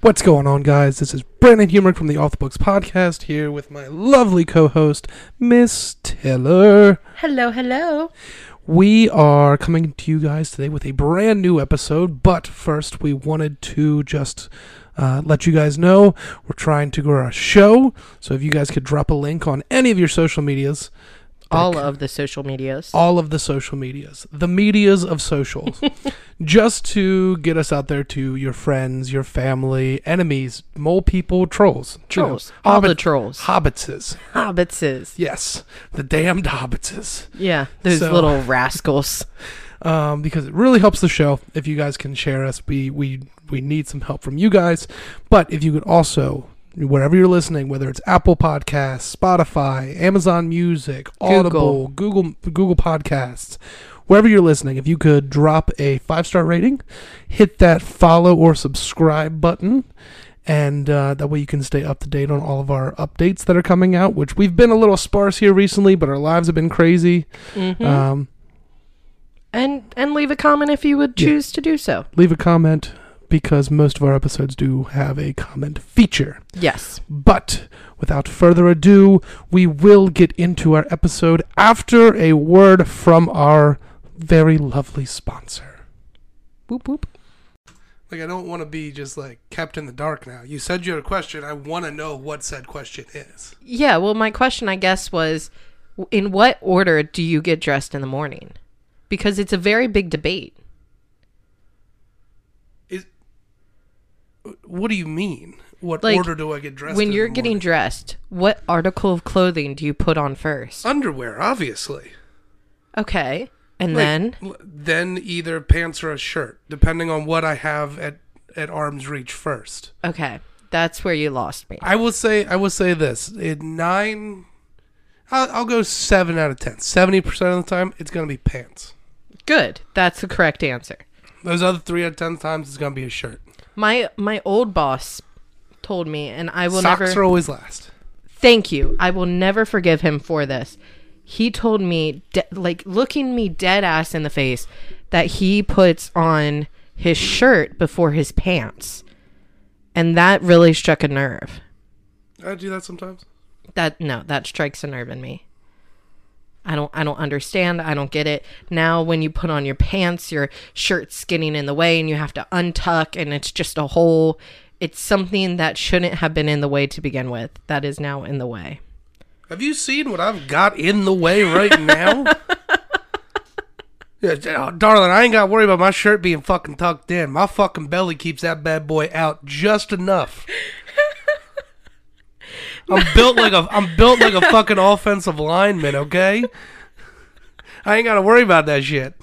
What's going on, guys? This is Brandon Humerick from the Off the Books podcast here with my lovely co host, Miss Taylor. Hello, hello. We are coming to you guys today with a brand new episode, but first, we wanted to just uh, let you guys know we're trying to grow our show. So if you guys could drop a link on any of your social medias, All of the social medias. all of the social medias, the medias of socials, just to get us out there to your friends, your family, enemies, mole people, trolls, you know, Trolls. All the trolls. hobbitses. Hobbitses. Yes, the damned hobbitses. Yeah, those So- little rascals. Um, because it really helps the show if you guys can share us. We we we need some help from you guys, but if you could also. Wherever you're listening, whether it's Apple Podcasts, Spotify, Amazon Music, Audible, Google Google Podcasts, wherever you're listening, if you could drop a five star rating, hit that follow or subscribe button, and uh, that way you can stay up to date on all of our updates that are coming out. Which we've been a little sparse here recently, but our lives have been crazy. Mhm. Um, and and leave a comment if you would Yeah. choose to do so. leave a comment because most of our episodes do have a comment feature. Yes. But without further ado, we will get into our episode after a word from our very lovely sponsor. Boop boop. Like, I don't want to be just like kept in the dark now. You said you had a question. I want to know what said question is. Yeah. Well, my question, I guess, was, in what order do you get dressed in the morning? Because it's a very big debate. Is what do you mean? What Like, order do I get dressed? when you're getting dressed, what article of clothing do you put on first? underwear, obviously. Okay. And Like, then then either pants or a shirt, depending on what I have at at arm's reach first. okay, that's where you lost me. I will say I will say this: in nine, I'll, I'll go seven out of ten. Seventy percent of the time, it's gonna be pants. Good. That's the correct answer. Those other three out of ten times, it's gonna be a shirt. My my old boss told me, and I will Socks never are always last. thank you. I will never forgive him for this. He told me, de- like looking me dead ass in the face, that he puts on his shirt before his pants, and that really struck a nerve. I do that sometimes. That no, that strikes a nerve in me. I don't I don't understand. I don't get it. Now when you put on your pants, your shirt's getting in the way and you have to untuck and it's just a whole it's something that shouldn't have been in the way to begin with. That is now in the way. Have you seen what I've got in the way right now? yeah, oh, darling, I ain't got to worry about my shirt being fucking tucked in. My fucking belly keeps that bad boy out just enough. I'm built like a I'm built like a fucking offensive lineman, okay? I ain't got to worry about that shit.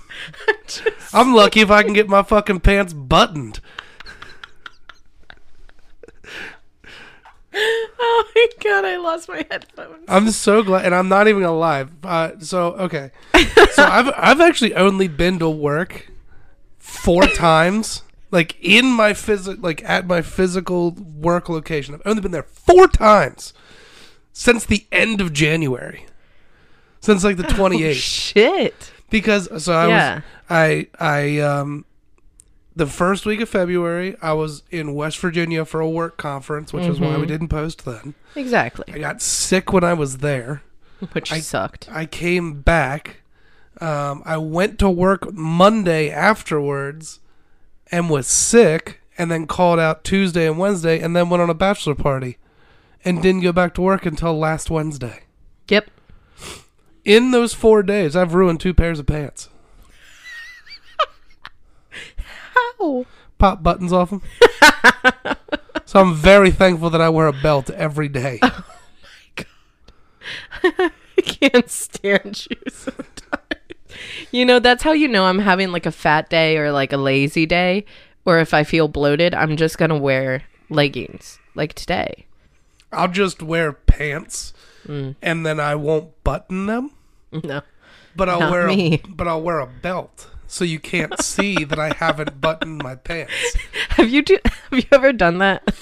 I'm lucky if I can get my fucking pants buttoned. Oh my god, I lost my headphones. I'm so glad, and I'm not even gonna. Uh, so okay, so I've I've actually only been to work four times, like in my physical, like at my physical work location. I've only been there four times since the end of January, since like the 28th. Shit. because so I Yeah. was I I um the first week of February I was in West Virginia for a work conference, which is why we didn't post then. Exactly. I got sick when I was there. Which I, sucked. I came back. Um, I went to work Monday afterwards and was sick, and then called out Tuesday and Wednesday, and then went on a bachelor party and didn't go back to work until last Wednesday. Yep. In those four days, I've ruined two pairs of pants. How? Pop buttons off them. so I'm very thankful that I wear a belt every day. Oh my god! I can't stand you sometimes. You know, that's how you know I'm having like a fat day or like a lazy day. Or if I feel bloated, I'm just going to wear leggings like today. I'll just wear pants, mm. and then I won't button them. No. But I'll wear me. a, but I'll wear a belt so you can't see that I haven't buttoned my pants. Have you do, have you ever done that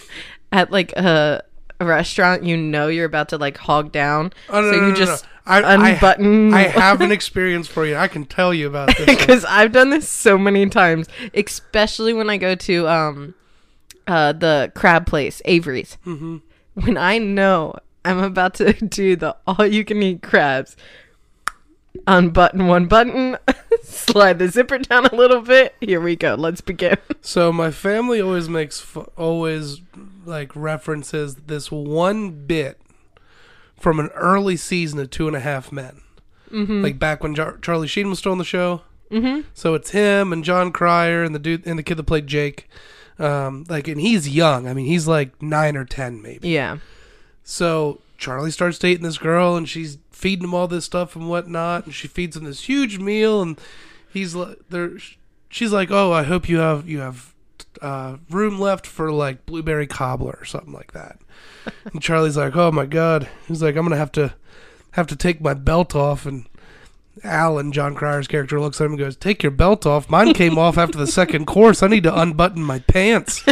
at like a, a restaurant? You know you're about to like hog down, Oh, no, so no, you no, just. I, I- unbutton. I, have an experience for you. I can tell you about this. because I've done this so many times, especially when I go to um uh, the crab place, Avery's. Mm-hmm. When I know I'm about to do the all you can eat crabs, unbutton one button, slide the zipper down a little bit. Here we go. Let's begin. So my family always makes fu- always like references this one bit from an early season of Two and a Half Men, mm-hmm. like back when Jar- Charlie Sheen was still on the show. Mm-hmm. So it's him and Jon Cryer and the dude and the kid that played Jake. Um, like, and he's young. I mean, he's like nine or ten, maybe. Yeah. So Charlie starts dating this girl, and she's feeding him all this stuff and whatnot, and she feeds him this huge meal, and he's like, there. She's like, "Oh, I hope you have you have uh, room left for like blueberry cobbler or something like that." And Charlie's like, "Oh my god!" He's like, "I'm gonna have to have to take my belt off." And Alan, Jon Cryer's character, looks at him and goes, "Take your belt off. Mine came off after the second course. I need to unbutton my pants."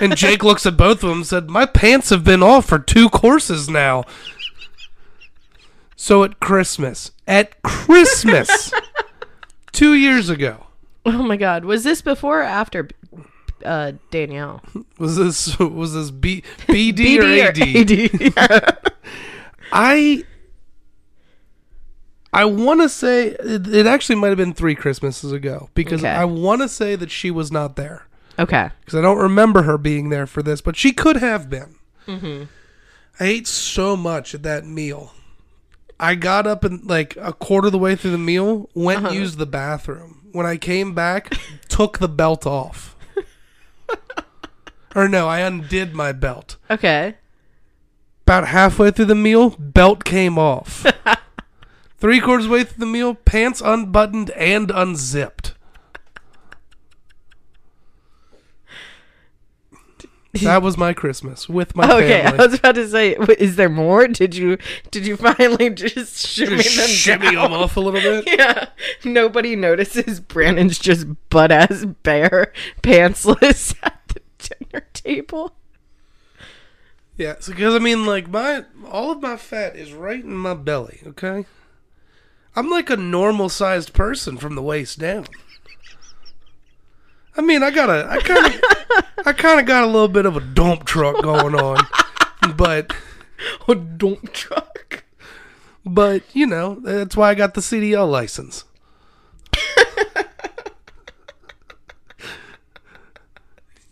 And Jake looks at both of them and said, My pants have been off for two courses now. So at Christmas, at Christmas, two years ago, Oh my God. Was this before or after uh, Danielle? was this was this B, BD, or AD? AD? I I want to say it, it actually might have been three Christmases ago because Okay. I want to say that she was not there. okay. because I don't remember her being there for this, but she could have been. I ate so much at that meal. I got up and like a quarter of the way through the meal, went and used the bathroom. When I came back, took the belt off. Or no, I undid my belt. Okay. About halfway through the meal, belt came off. Three quarters way through the meal, pants unbuttoned and unzipped. That was my Christmas with my Okay, I was about to say, is there more? Did you did you finally just shimmy Just them shimmy down? them off a little bit. Yeah, nobody notices Brandon's just butt ass bare, pantsless at the dinner table. Yeah, because I mean, like my all of my fat is right in my belly. Okay, I'm like a normal sized person from the waist down. I mean, I got a, I kind of, I kind of got a little bit of a dump truck going on, but, A dump truck. but you know, that's why I got the CDL license.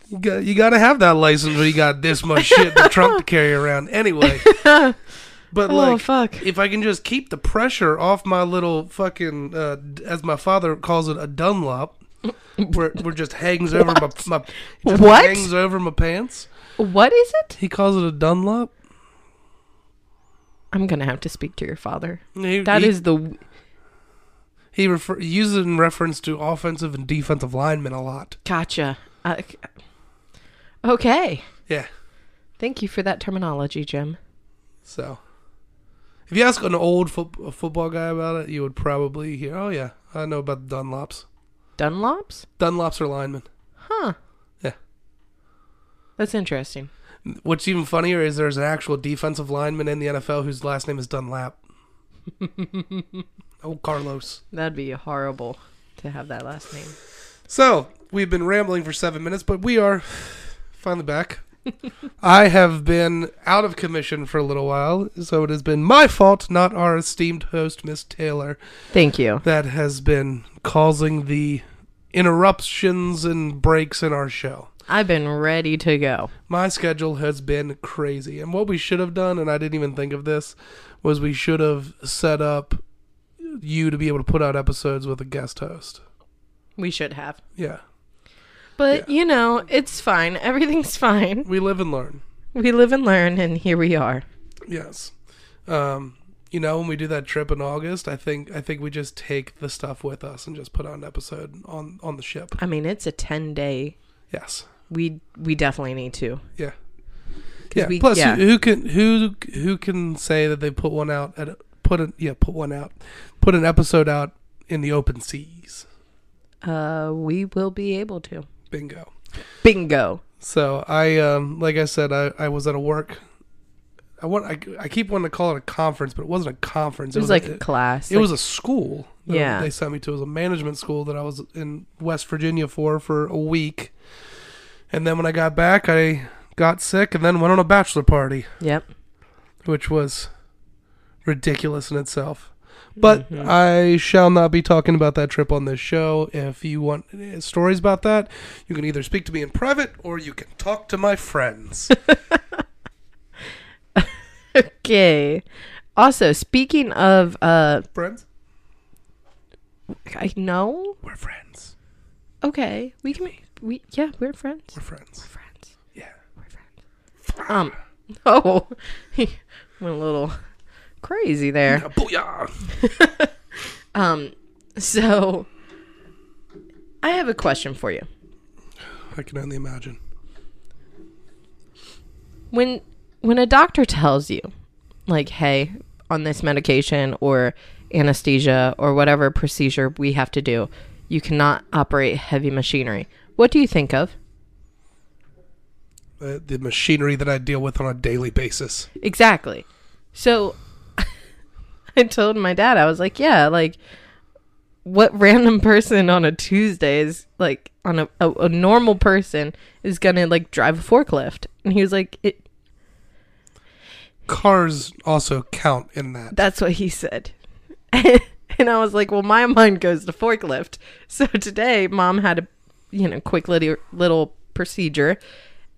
You got, you got to have that license when you got this much shit in the trunk to carry around. Anyway, but Oh like, fuck. if I can just keep the pressure off my little fucking, uh, as my father calls it, a Dunlop, where, where it just hangs over my, my What? hangs over my pants. What is it? He calls it a Dunlop. I'm gonna have to speak to your father. He, That he, is the he refer, uses it in reference to offensive and defensive linemen a lot. gotcha. Uh, okay, Yeah. thank you for that terminology, Jim. So, if you ask an old a football guy about it, you would probably hear, "Oh yeah, I know about the Dunlops. Dunlops? Dunlops are linemen." Huh. Yeah. That's interesting. What's even funnier is there's an actual defensive lineman in the NFL whose last name is Dunlap. oh, Carlos. That'd be horrible to have that last name. So we've been rambling for seven minutes, but we are finally back. I have been out of commission for a little while, so it has been my fault, not our esteemed host, Miss Taylor, Thank you. that has been causing the interruptions and breaks in our show. I've been ready to go. My schedule has been crazy, and what we should have done, and I didn't even think of this, was we should have set up you to be able to put out episodes with a guest host. We should have. Yeah, But, you know, it's fine. Everything's fine. we live and learn. We live and learn, and here we are. Yes. Um, you know, when we do that trip in August, I think I think we just take the stuff with us and just put out an episode on on the ship. I mean, it's a 10 day. Yes. We we definitely need to. Yeah. Yeah. we- Plus, yeah. Who, who can who who can say that they put one out at a, put a yeah put one out put an episode out in the open seas? Uh, we will be able to. Bingo. Bingo. So I um like I said I, I was at a work. I want I, I keep wanting to call it a conference, but it wasn't a conference. It was like a it, class. it was a school. that Yeah. they sent me to. It was a management school that I was in West Virginia for for a week, And then when I got back, I got sick and then went on a bachelor party, Yep. which was ridiculous in itself. But mm-hmm. I shall not be talking about that trip on this show. If you want stories about that, you can either speak to me in private or you can talk to my friends. Okay. Also, speaking of uh friends? I know. We're friends. Okay. We can we yeah, we're friends. We're friends. We're friends. Yeah. We're friends. Um oh he went a little crazy there. Yeah, booyah. Um so I have a question for you. I can only imagine. when when a doctor tells you like hey on this medication or anesthesia or whatever procedure we have to do you cannot operate heavy machinery what do you think of? Uh, the machinery that I deal with on a daily basis. exactly. So i told my dad i was like yeah like what random person on a tuesday is like on a, a, a normal person is gonna like drive a forklift? And he was like it, Cars also count in that. That's what he said. and I was like, well, my mind goes to forklift. So today, mom had a, you know, quick little, little procedure.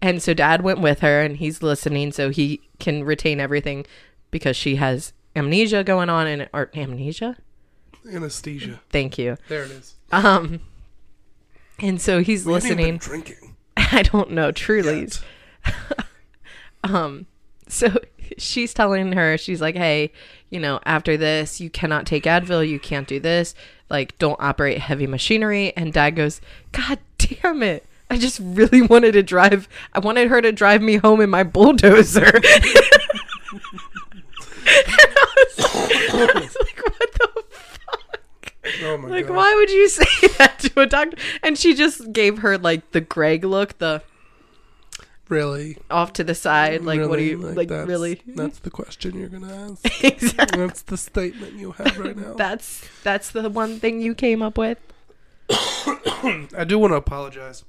And so dad went with her and he's listening so he can retain everything because she has amnesia going on and, or amnesia? Anesthesia. Thank you. There it is. Um, and so he's We haven't even been listening. drinking. I don't know, truly. Um, so she's telling her, she's like, hey, you know, after this, you cannot take Advil, you can't do this, like, don't operate heavy machinery. And dad goes, God damn it. I just really wanted to drive, I wanted her to drive me home in my bulldozer. and I was, I was like, what the fuck? Oh my Like, god. why would you say that to a doctor? And she just gave her, like, the Greg look, the Really? off to the side, like, what do Really? you, like, that's, really? That's the question you're gonna ask. exactly. that's the statement you have right now. That's that's the one thing you came up with. I do want to apologize.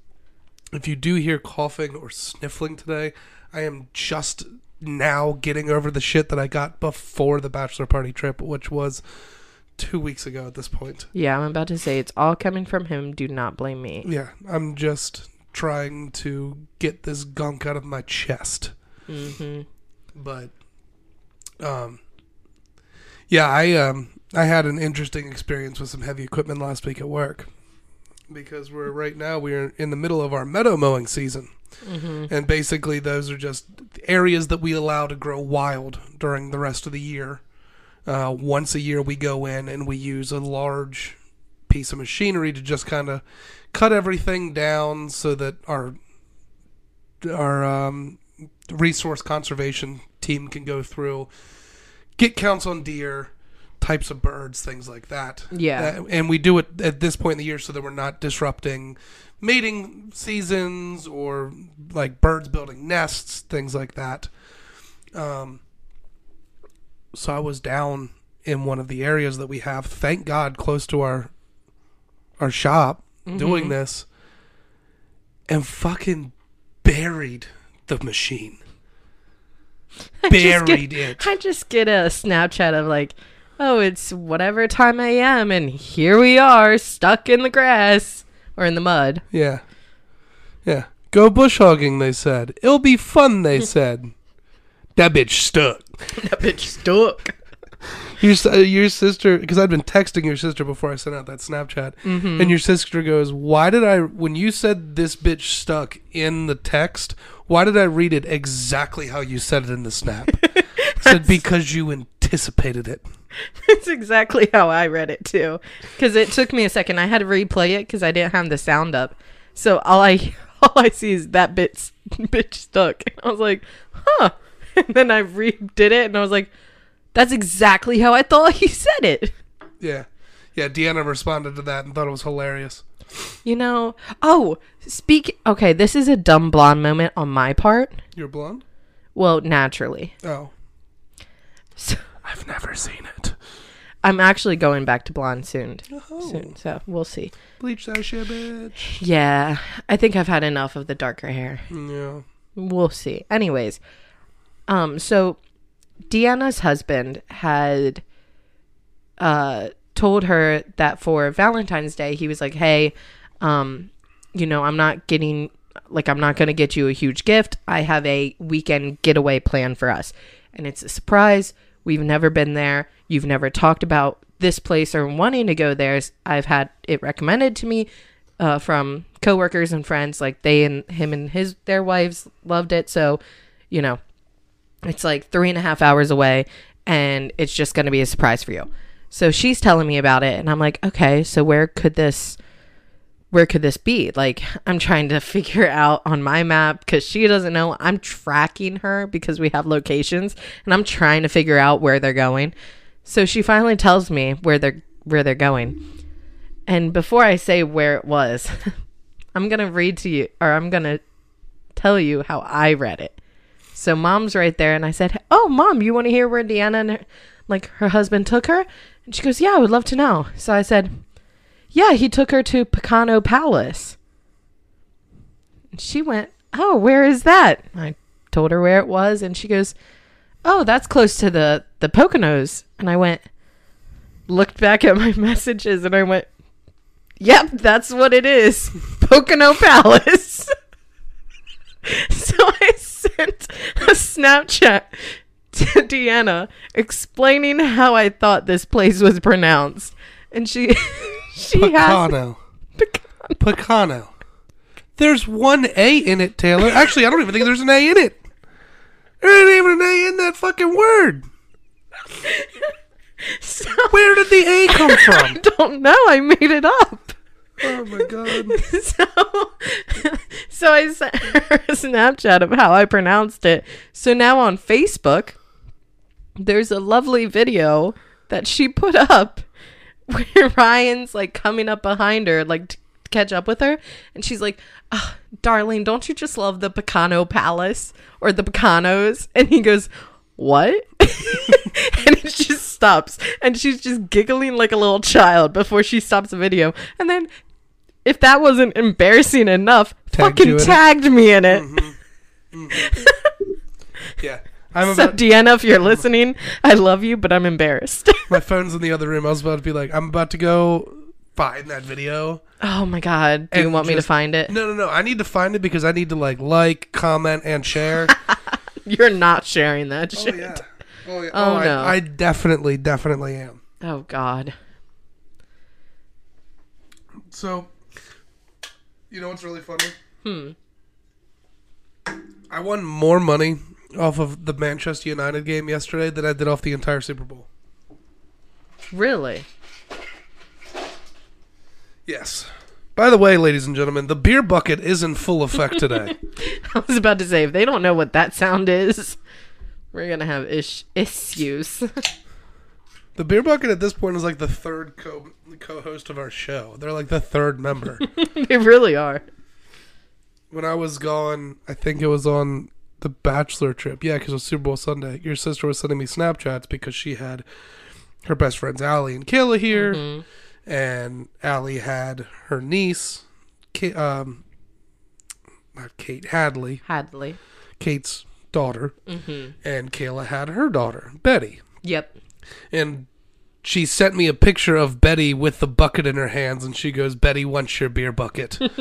If you do hear coughing or sniffling today, I am just now getting over the shit that I got before the bachelor party trip, which was two weeks ago at this point. Yeah, I'm about to say it's all coming from him. Do not blame me. Yeah, I'm just trying to get this gunk out of my chest. hmm but um yeah i um i had an interesting experience with some heavy equipment last week at work because we're right now we're in the middle of our meadow mowing season. Hmm and basically those are just areas that we allow to grow wild during the rest of the year. Uh, once a year we go in and we use a large piece of machinery to just kind of cut everything down so that our our um, resource conservation team can go through get counts on deer types of birds things like that Yeah. Uh, and we do it at this point in the year so that we're not disrupting mating seasons or like birds building nests things like that um, so i was down in one of the areas that we have thank god close to our our shop doing Mhm. this and fucking buried the machine I just get- buried it I just get a Snapchat of like, oh, it's whatever time I am, and here we are, stuck in the grass or in the mud. Yeah. Yeah. Go bush hogging, they said. It'll be fun, they said. That bitch stuck. that bitch stuck. Your, uh, your sister, because I'd been texting your sister before I sent out that Snapchat, Mm-hmm. and your sister goes, Why did I, when you said this bitch stuck in the text, why did I read it exactly how you said it in the snap? Said, Because you anticipated it. That's exactly how I read it too. Because it took me a second. I had to replay it because I didn't have the sound up. So all I all I see is that bit bitch stuck. And I was like, huh. And then I redid it, and I was like, that's exactly how I thought he said it. Yeah. Yeah, Deanna responded to that and thought it was hilarious. You know. Oh, speak. Okay, this is a dumb blonde moment on my part. You're blonde? Well, naturally. Oh. So, I've never seen it. I'm actually going back to blonde soon. Oh, Soon, so we'll see. bleach that shit, bitch. Yeah, I think I've had enough of the darker hair. Yeah. We'll see. Anyways, um, so Deanna's husband had uh told her that for Valentine's Day he was like, "Hey, um, you know, I'm not getting like I'm not going to get you a huge gift. I have a weekend getaway plan for us. And it's a surprise. We've never been there. You've never talked about this place or wanting to go there. I've had it recommended to me uh, from coworkers and friends. Like they and him and his their wives loved it. So, you know, it's like three and a half hours away, and it's just going to be a surprise for you. So she's telling me about it, and I'm like, okay, so where could this? Where could this be? Like, I'm trying to figure out on my map because she doesn't know. I'm tracking her because we have locations, and I'm trying to figure out where they're going. So she finally tells me where they're where they're going. And before I say where it was, I'm going to read to you or I'm going to tell you how I read it. So mom's right there and I said, "Oh, mom, you want to hear where Deanna and her, like her husband took her?" And she goes, "Yeah, I would love to know." So I said, "Yeah, he took her to Picano Palace." And she went, "Oh, where is that?" I told her where it was and she goes, "Oh, that's close to the the Poconos." And I went looked back at my messages and I went, Yep, that's what it is. Pocono Palace. so sent a Snapchat to Deanna explaining how I thought this place was pronounced. And she she has Picano. Picano. There's one A in it, Taylor. Actually, I don't even think there's an A in it. There ain't even an A in that fucking word. so, Where did the A come from? I from? don't know, I made it up. Oh my god. so, so I sent her a Snapchat of how I pronounced it. So now on Facebook, there's a lovely video that she put up where Ryan's like coming up behind her, like to catch up with her, and she's like, "Ah, "Darling, don't you just love the Picano Palace or the Picanos?" And he goes, "What?" and it just stops, and she's just giggling like a little child before she stops the video, and then. If that wasn't embarrassing enough, Tagged fucking you in it. tagged me in it. Mm-hmm. Mm-hmm. Yeah. I'm So about Deanna, if you're listening, I love you, but I'm embarrassed. my phone's in the other room. I was about to be like, I'm about to go find that video. oh my god. Do you And want me to find it? No, no, no. I need to find it because I need to like like, comment, and share. You're not sharing that oh shit. yeah. Oh yeah. Oh, I- no. I definitely, definitely am. Oh god. So, you know what's really funny? Hmm. I won more money off of the Manchester United game yesterday than I did off the entire Super Bowl. Really? Yes. By the way, ladies and gentlemen, the beer bucket is in full effect today. I was about to say if they don't know what that sound is, we're gonna have ish- issues. the beer bucket at this point is like the third co co-host of our show. They're like the third member. they really are. when I was gone, I think it was on the bachelor trip. Yeah, because it was Super Bowl Sunday. Your sister was sending me Snapchats because she had her best friends Allie and Kayla here, Mhm. And Allie had her niece, Ka- um, not Kate Hadley, Hadley. Kate's daughter, hmm and Kayla had her daughter Betty, Yep. and. She sent me a picture of Betty with the bucket in her hands, and she goes, "Betty wants your beer bucket."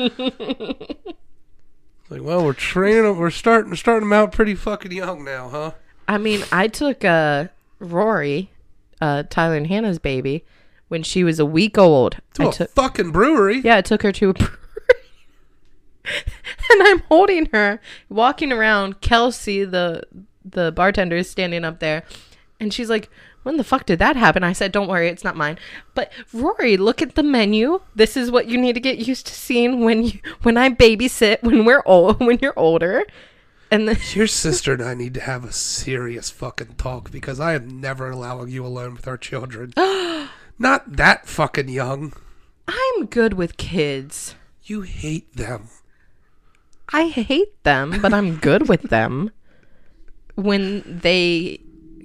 like, well, we're training. We're starting starting them out pretty fucking young now, huh? I mean, I took uh Rory, uh Tyler and Hannah's baby, when she was a week old. To I a took fucking brewery. Yeah, I took her to a brewery. and I'm holding her, walking around. Kelsey, the the bartender, is standing up there, and she's like, "When the fuck did that happen?" I said, "Don't worry, it's not mine." But Rory, look at the menu. This is what you need to get used to seeing when you when I babysit when we're old when you're older. And then Your sister and I need to have a serious fucking talk because I am never allowing you alone with our children. Not that fucking young. I'm good with kids. You hate them. I hate them, but I'm good with them when they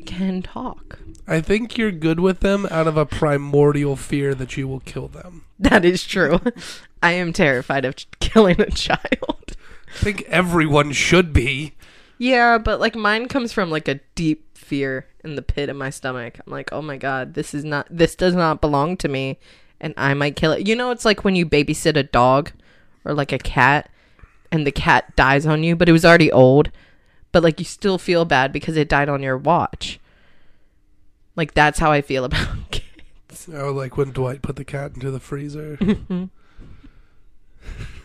can talk. I think you're good with them out of a primordial fear that you will kill them. That is true. I am terrified of ch- killing a child. I think everyone should be. Yeah, but like mine comes from like a deep fear in the pit of my stomach. I'm like, oh my god, this is not, this does not belong to me, and I might kill it. You know, it's like when you babysit a dog or like a cat, and the cat dies on you, but it was already old, but like you still feel bad because it died on your watch. Like that's how I feel about kids. Oh, like when Dwight put the cat into the freezer. Mm-hmm.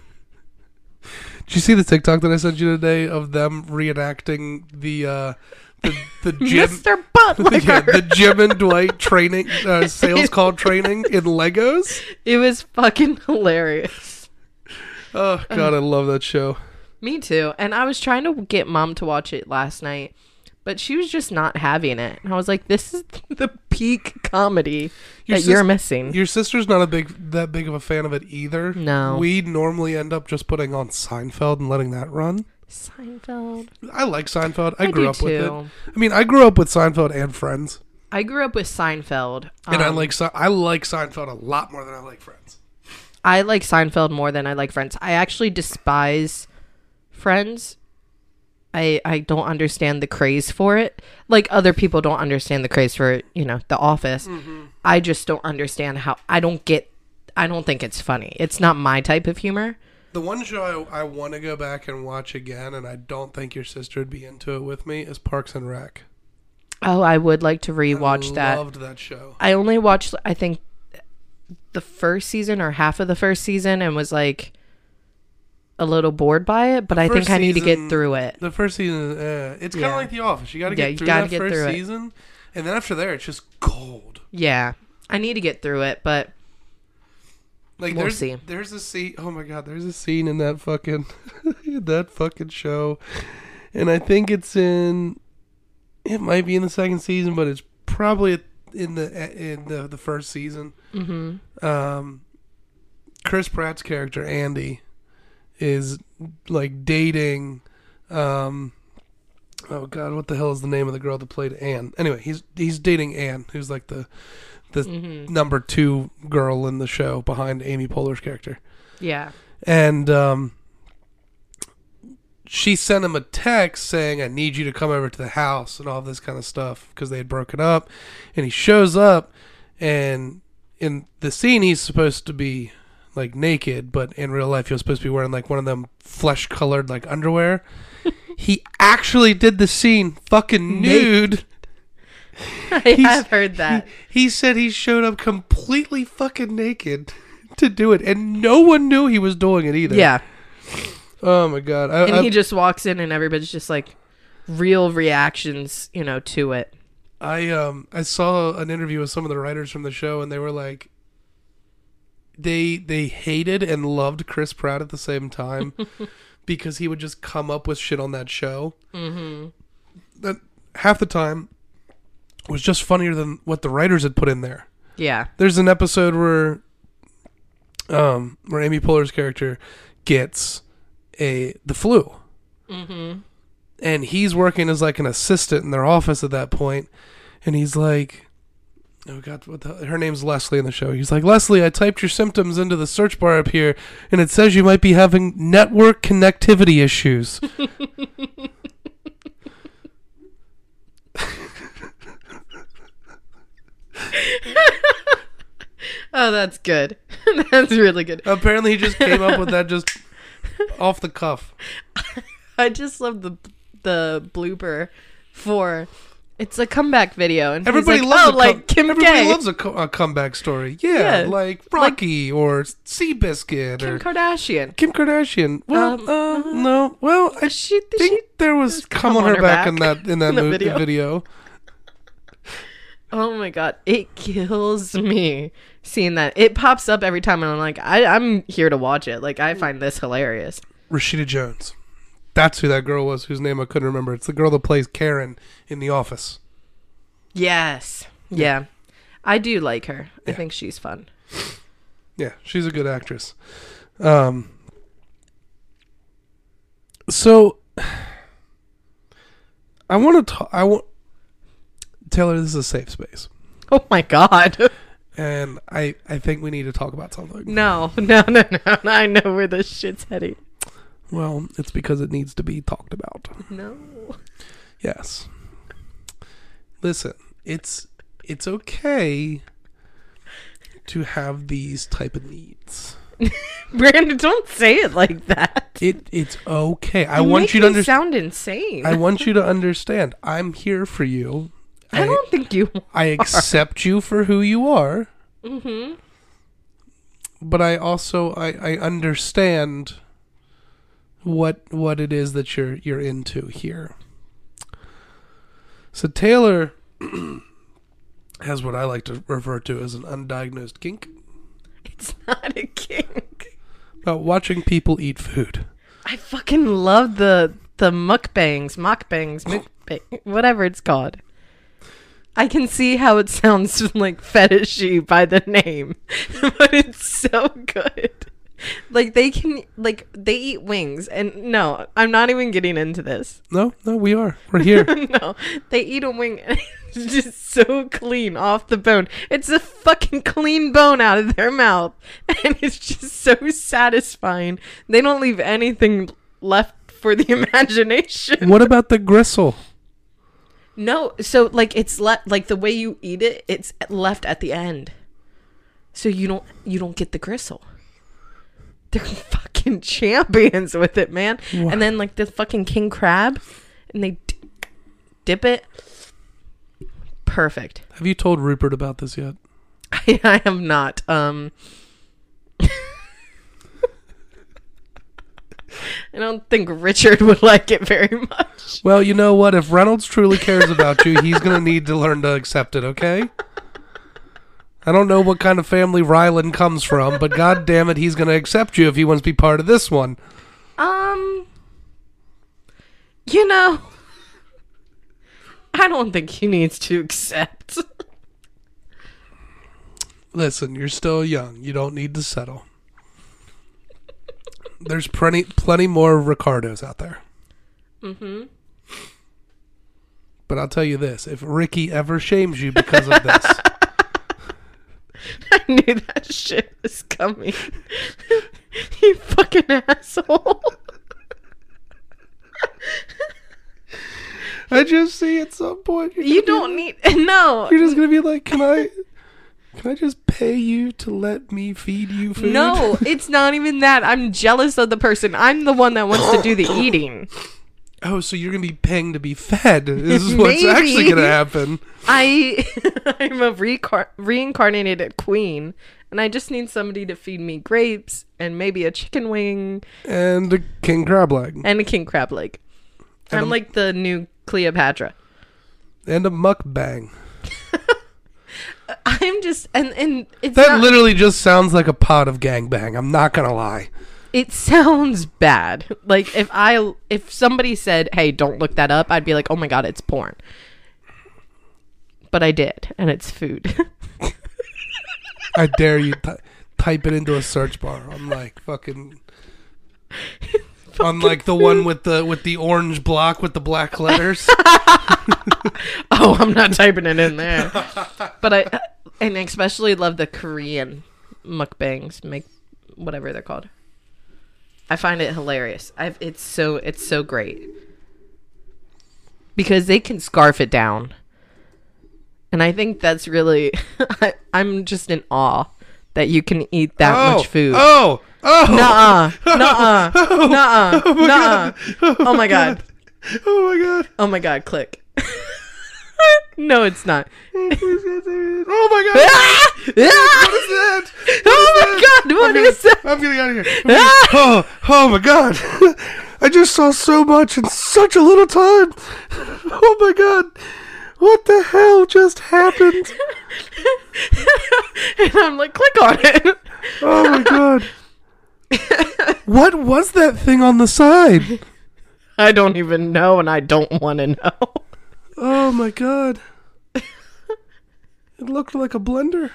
Did you see the TikTok that I sent you today of them reenacting the uh, the the Jim? Mr. Butler. yeah, the Jim and Dwight training uh, sales call training in Legos. It was fucking hilarious. Oh god, I love that show. Me too. And I was trying to get mom to watch it last night, but she was just not having it. And I was like, this is the peak comedy Your that you're missing. Your sister's not a big that big of a fan of it either. No. we normally end up just putting on Seinfeld and letting that run. Seinfeld. I like Seinfeld. I, I grew up with it. I mean, I grew up with Seinfeld and Friends, I grew up with Seinfeld. and I Um, like I like Seinfeld a lot more than I like Friends. I like Seinfeld more than I like Friends. I actually despise Friends. I I don't understand the craze for it. Like other people don't understand the craze for you know The Office. Mm-hmm. I just don't understand how. I don't get. I don't think it's funny. It's not my type of humor. The one show I, I want to go back and watch again, and I don't think your sister would be into it with me, is Parks and Rec. Oh, I would like to rewatch I that. Loved that show. I only watched I think the first season or half of the first season and was like a little bored by it, but I think I need to get through it. The first season, uh, it's kind of Yeah. like The Office. You got to Yeah, get you through that get first through it. season, and then after there, it's just cold. Yeah. I need to get through it, but Like We'll there's see. there's a scene. Oh my god, there's a scene in that fucking in that fucking show, and I think it's in. It might be in the second season, but it's probably in the in the the first season. mhm. Um, Chris Pratt's character Andy is like dating. Um, oh god, what the hell is the name of the girl that played Ann? Anyway, he's he's dating Ann, who's like the the Mhm. number two girl in the show behind Amy Poehler's character, Yeah. and um, she sent him a text saying, "I need you to come over to the house" and all this kind of stuff because they had broken up, and he shows up, and in the scene he's supposed to be like naked, but in real life he was supposed to be wearing like one of them flesh colored like underwear. he actually did the scene fucking nude. I have heard that. He said he showed up completely fucking naked to do it, and no one knew he was doing it either. yeah. Oh my god. I, And I, he just walks in and everybody's just like real reactions, you know, to it. I um I saw an interview with some of the writers from the show, and they were like, they they hated and loved Chris Pratt at the same time because he would just come up with shit on that show Mm-hmm. that half the time was just funnier than what the writers had put in there. Yeah. There's an episode where um where Amy Poehler's character gets a the flu. Mm-hmm. And he's working as like an assistant in their office at that point and he's like Oh god, what the, her name's Leslie in the show. He's like, "Leslie, I typed your symptoms into the search bar up here and it says you might be having network connectivity issues." Oh, that's good. that's really good. Apparently he just came up with that just off the cuff. I just love the the blooper for it's a comeback video and Everybody like, loves oh, a like Kim Everybody K, loves a, co- a comeback story. Yeah, Yeah, like Rocky or Seabiscuit Kim or Kardashian. Kim Kardashian. Well, Um, uh, no. Well, I She, think she, there was come on her back, back in that in that in the mo- video. video. oh my god, it kills me seeing that. It pops up every time, and I'm like, I, I'm here to watch it. Like, I find this hilarious. Rashida Jones. That's who that girl was, whose name I couldn't remember. It's the girl that plays Karen in The Office. Yes, yeah, I do like her. I think she's fun. Yeah, she's a good actress. Um. So, I want to talk. I want. Taylor, this is a safe space, Oh my god. and I I think we need to talk about something. No, no, no, no. I know where this shit's heading. Well, it's because it needs to be talked about. No. Yes. Listen, it's it's okay to have these type of needs. Brandon, don't say it like that. It it's okay. I You want you to understand. sound insane. I want you to understand. I'm here for you. I don't think you. I accept you for who you are, Mm-hmm. but I also I, I understand what what it is that you're you're into here. So Taylor has what I like to refer to as an undiagnosed kink It's not a kink. about watching people eat food. I fucking love the the mukbangs, mukbangs, oh. mukbang, whatever it's called. I can see how it sounds like fetishy by the name, but it's so good. Like they can, like they eat wings, and no, I'm not even getting into this. No, no, we are. We're here. no, they eat a wing and it's just so clean off the bone. It's a fucking clean bone out of their mouth. And it's just so satisfying. They don't leave anything left for the imagination. what about the gristle? No, so like it's left like the way you eat it, it's left at the end. So you don't you don't get the gristle. They're fucking champions with it, man. And then like the fucking king crab and they d- dip it. Perfect. Have you told Rupert about this yet? I, I have not. Um I don't think Richard would like it very much. Well, you know what? If Reynolds truly cares about you, he's going to need to learn to accept it, okay? I don't know what kind of family Rylan comes from, but god damn it, he's going to accept you if he wants to be part of this one. Um, you know, I don't think he needs to accept. Listen, you're still young. You don't need to settle. There's plenty plenty more Ricardos out there. mm-hmm. But I'll tell you this, if Ricky ever shames you because of this, I knew that shit was coming. you fucking asshole. I just see at some point You gonna don't need no. you're just going to be like, "Can I can I just pay you to let me feed you food?" No, it's not even that. I'm jealous of the person. I'm the one that wants to do the eating. Oh, so you're gonna be paying to be fed? This is what's actually gonna happen. I I'm a recar- reincarnated queen, and I just need somebody to feed me grapes and maybe a chicken wing And a king crab leg, and a king crab leg. And I'm a- like the new Cleopatra. and a mukbang. I'm just and and it's That not, literally just sounds like a pot of gangbang. I'm not gonna lie. It sounds bad. Like if I if somebody said, "Hey, don't look that up," I'd be like, "Oh my god, it's porn." But I did, and it's food. I dare you ty type it into a search bar. I'm like fucking. Unlike the one with the with the orange block with the black letters. oh, I'm not typing it in there. but I and especially love the Korean mukbangs, make whatever they're called. I find it hilarious. I've it's so it's so great. Because they can scarf it down. And I think that's really I, I'm just in awe that you can eat that oh, much food. Oh, oh, Nuh-uh. Nuh-uh. Nuh-uh. Nuh-uh. Oh my god. oh my god. Oh my god, click. no, it's not. Oh my god. Ah! What is that? What I'm is getting- that? I'm getting out of here. Ah! Oh, oh my god. I just saw so much in such a little time. Oh my god. What the hell just happened? and I'm like, click on it. Oh my god. What was that thing on the side? I don't even know, and I don't want to know. Oh my god. It looked like a blender.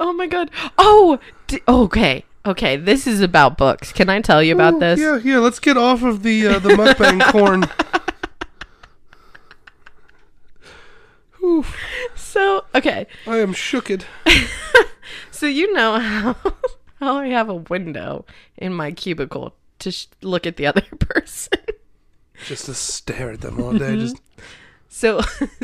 Oh my god. Oh, d- okay. Okay, this is about books. Can I tell you about Ooh, this? Yeah, yeah. Let's get off of the uh, the mukbang corn. Oof, So, okay. I am shooked. So you know how how I have a window in my cubicle to sh- look at the other person. Just to stare at them all day. Mm-hmm. Just So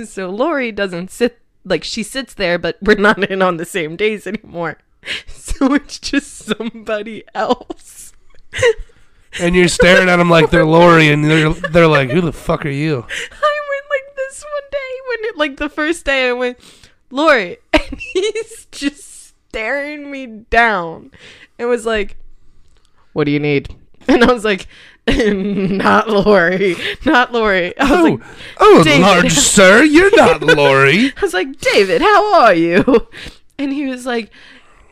so Lori doesn't sit like she sits there, but we're not in on the same days anymore. So it's just somebody else. and you're staring at them like they're Lori, and they're they're like, "Who the fuck are you?" I went like this one day when it like the first day I went, Lori, and he's just staring me down. It was like, What do you need? And I was like, Not Lori, not Lori. I was Oh, like, oh, David. large sir, you're not Lori. I was like, David, how are you? And he was like,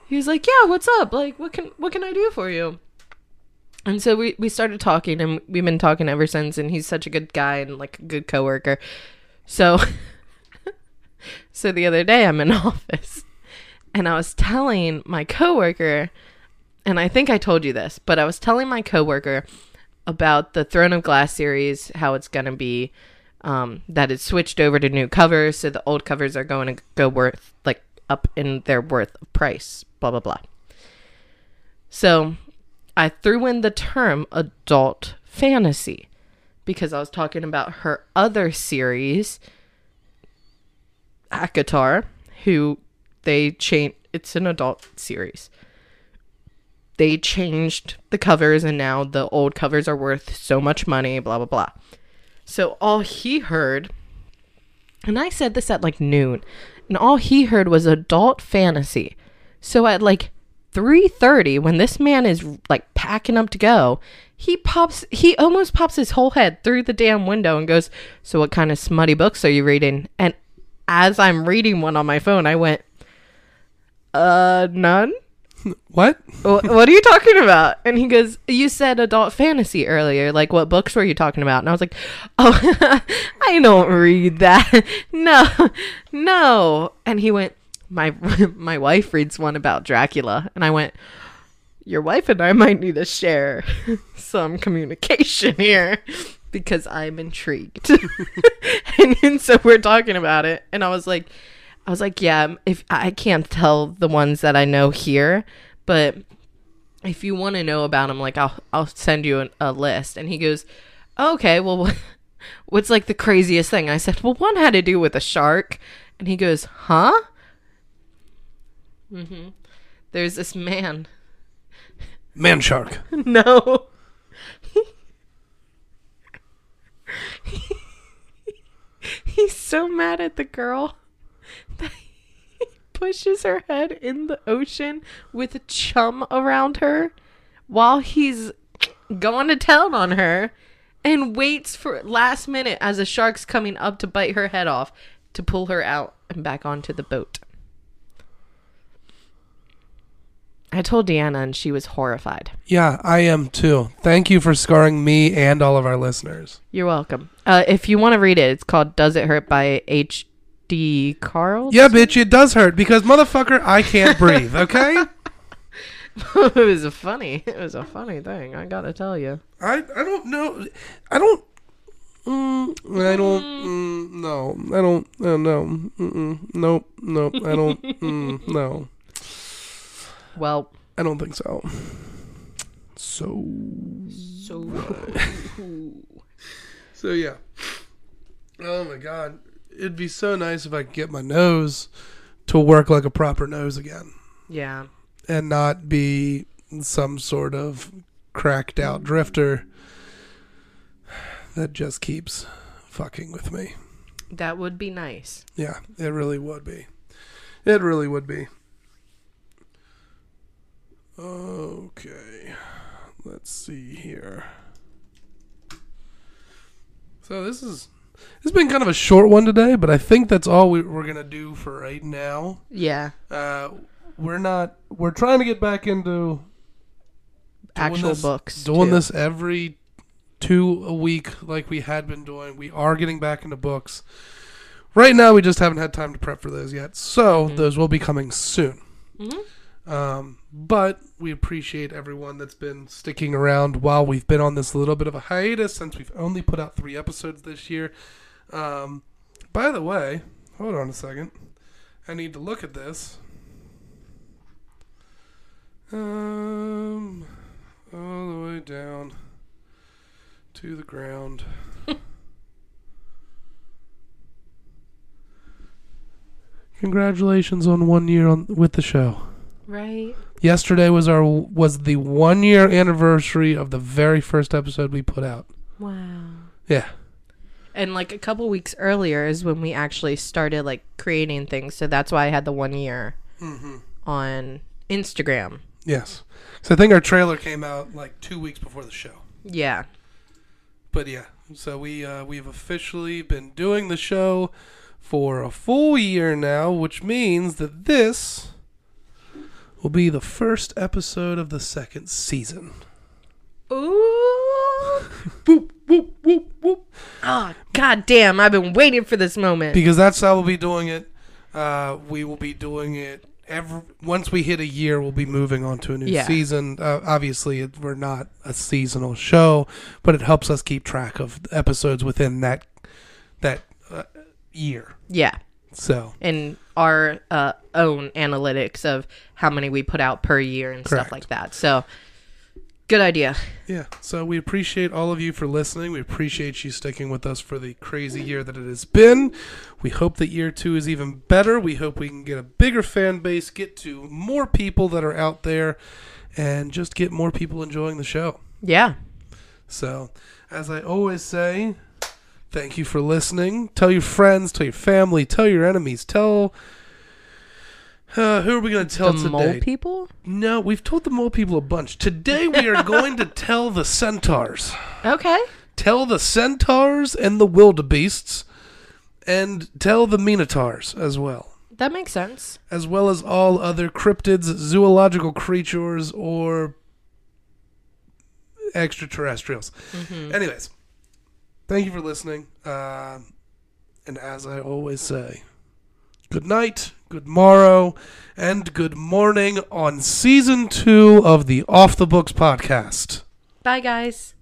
he was like, yeah, what's up? Like, what can what can I do for you? And so we we started talking, and we've been talking ever since. And he's such a good guy and like a good coworker. So, so the other day I'm in office, and I was telling my coworker, and I think I told you this, but I was telling my coworker about the Throne of Glass series, how it's gonna be um, that it's switched over to new covers, so the old covers are going to go worth like up in their worth of price, blah blah blah. So I threw in the term adult fantasy because I was talking about her other series, ACOTAR, who they changed. It's an adult series. They changed the covers, and now the old covers are worth so much money. Blah blah blah. So all he heard, and I said this at like noon, and all he heard was adult fantasy. So at like 3:30 when this man is like packing up to go, he pops he almost pops his whole head through the damn window and goes, "So what kind of smutty books are you reading?" And as I'm reading one on my phone, I went, "Uh, none." What? What are you talking about? And he goes, You said adult fantasy earlier. Like, what books were you talking about? And I was like, Oh, I don't read that. No, no. And he went, My my wife reads one about Dracula. And I went, Your wife and I might need to share some communication here because I'm intrigued. and, and so we're talking about it. And I was like, I was like, yeah, if I can't tell the ones that I know here, but if you want to know about them, like I'll I'll send you an, a list. And he goes, okay, well, what's like the craziest thing? I said, well, one had to do with a shark, and he goes, huh? hmm There's this man. Man shark. no. He's so mad at the girl pushes her head in the ocean with chum around her while he's going to town on her and waits for last minute as a shark's coming up to bite her head off to pull her out and back onto the boat. I told Deanna and she was horrified. Yeah, I am too. Thank you for scarring me and all of our listeners. You're welcome. Uh, if you want to read it, it's called "Does It Hurt" by H. D. Carl. Yeah, bitch, it does hurt because motherfucker, I can't breathe. Okay. it was a funny. It was a funny thing. I gotta tell you. I I don't know. I don't. Mm, I don't. Mm, no, I don't. Uh, no. Mm-mm, nope. Nope. I don't. Mm, no. Well, I don't think so. So. so So yeah. Oh my god, it'd be so nice if I could get my nose to work like a proper nose again, yeah, and not be some sort of cracked out mm-hmm. drifter that just keeps fucking with me. that would be nice. Yeah, it really would be. It really would be. Okay. Let's see here. So this is has been kind of a short one today, but I think that's all we, we're gonna do for right now. Yeah, Uh, we're not. We're trying to get back into actual this, books. Doing too. this every two a week, like we had been doing. We are getting back into books. Right now, we just haven't had time to prep for those yet, so Mm-hmm. those will be coming soon. Mhm. Um, but we appreciate everyone that's been sticking around while we've been on this little bit of a hiatus since we've only put out three episodes this year. Um, by the way, hold on a second. I need to look at this. Um, all the way down to the ground. Congratulations on one year on with the show. Right. Yesterday was our was the one year anniversary of the very first episode we put out. Wow. Yeah. And like a couple weeks earlier is when we actually started like creating things. So that's why I had the one year Mm-hmm. on Instagram. Yes. So I think our trailer came out like two weeks before the show. Yeah. But yeah, so we uh, we've officially been doing the show for a full year now, which means that this will be the first episode of the second season. Ooh. Whoop whoop whoop whoop. Oh, god damn. I've been waiting for this moment. Because that's how we'll be doing it. Uh, we will be doing it every once we hit a year. We'll be moving on to a new Yeah. season. Uh, obviously, it, we're not a seasonal show, but it helps us keep track of episodes within that that uh, year. yeah. So And our uh, own analytics of how many we put out per year and Correct. stuff like that. So, good idea. yeah, so we appreciate all of you for listening. We appreciate you sticking with us for the crazy year that it has been. We hope that year two is even better. We hope we can get a bigger fan base, get to more people that are out there, and just get more people enjoying the show. Yeah. So, as I always say, thank you for listening. Tell your friends, tell your family, tell your enemies, tell. Uh, who are we going to tell the today? mole people? No, we've told the mole people a bunch. Today we are going to tell the centaurs. Okay. Tell the centaurs and the wildebeests, and tell the minotaurs as well, That makes sense. as well as all other cryptids, zoological creatures, or extraterrestrials. Anyways, thank you for listening. Uh, and as I always say, good night, good morrow, and good morning on season two of the Off the Books podcast. Bye, guys.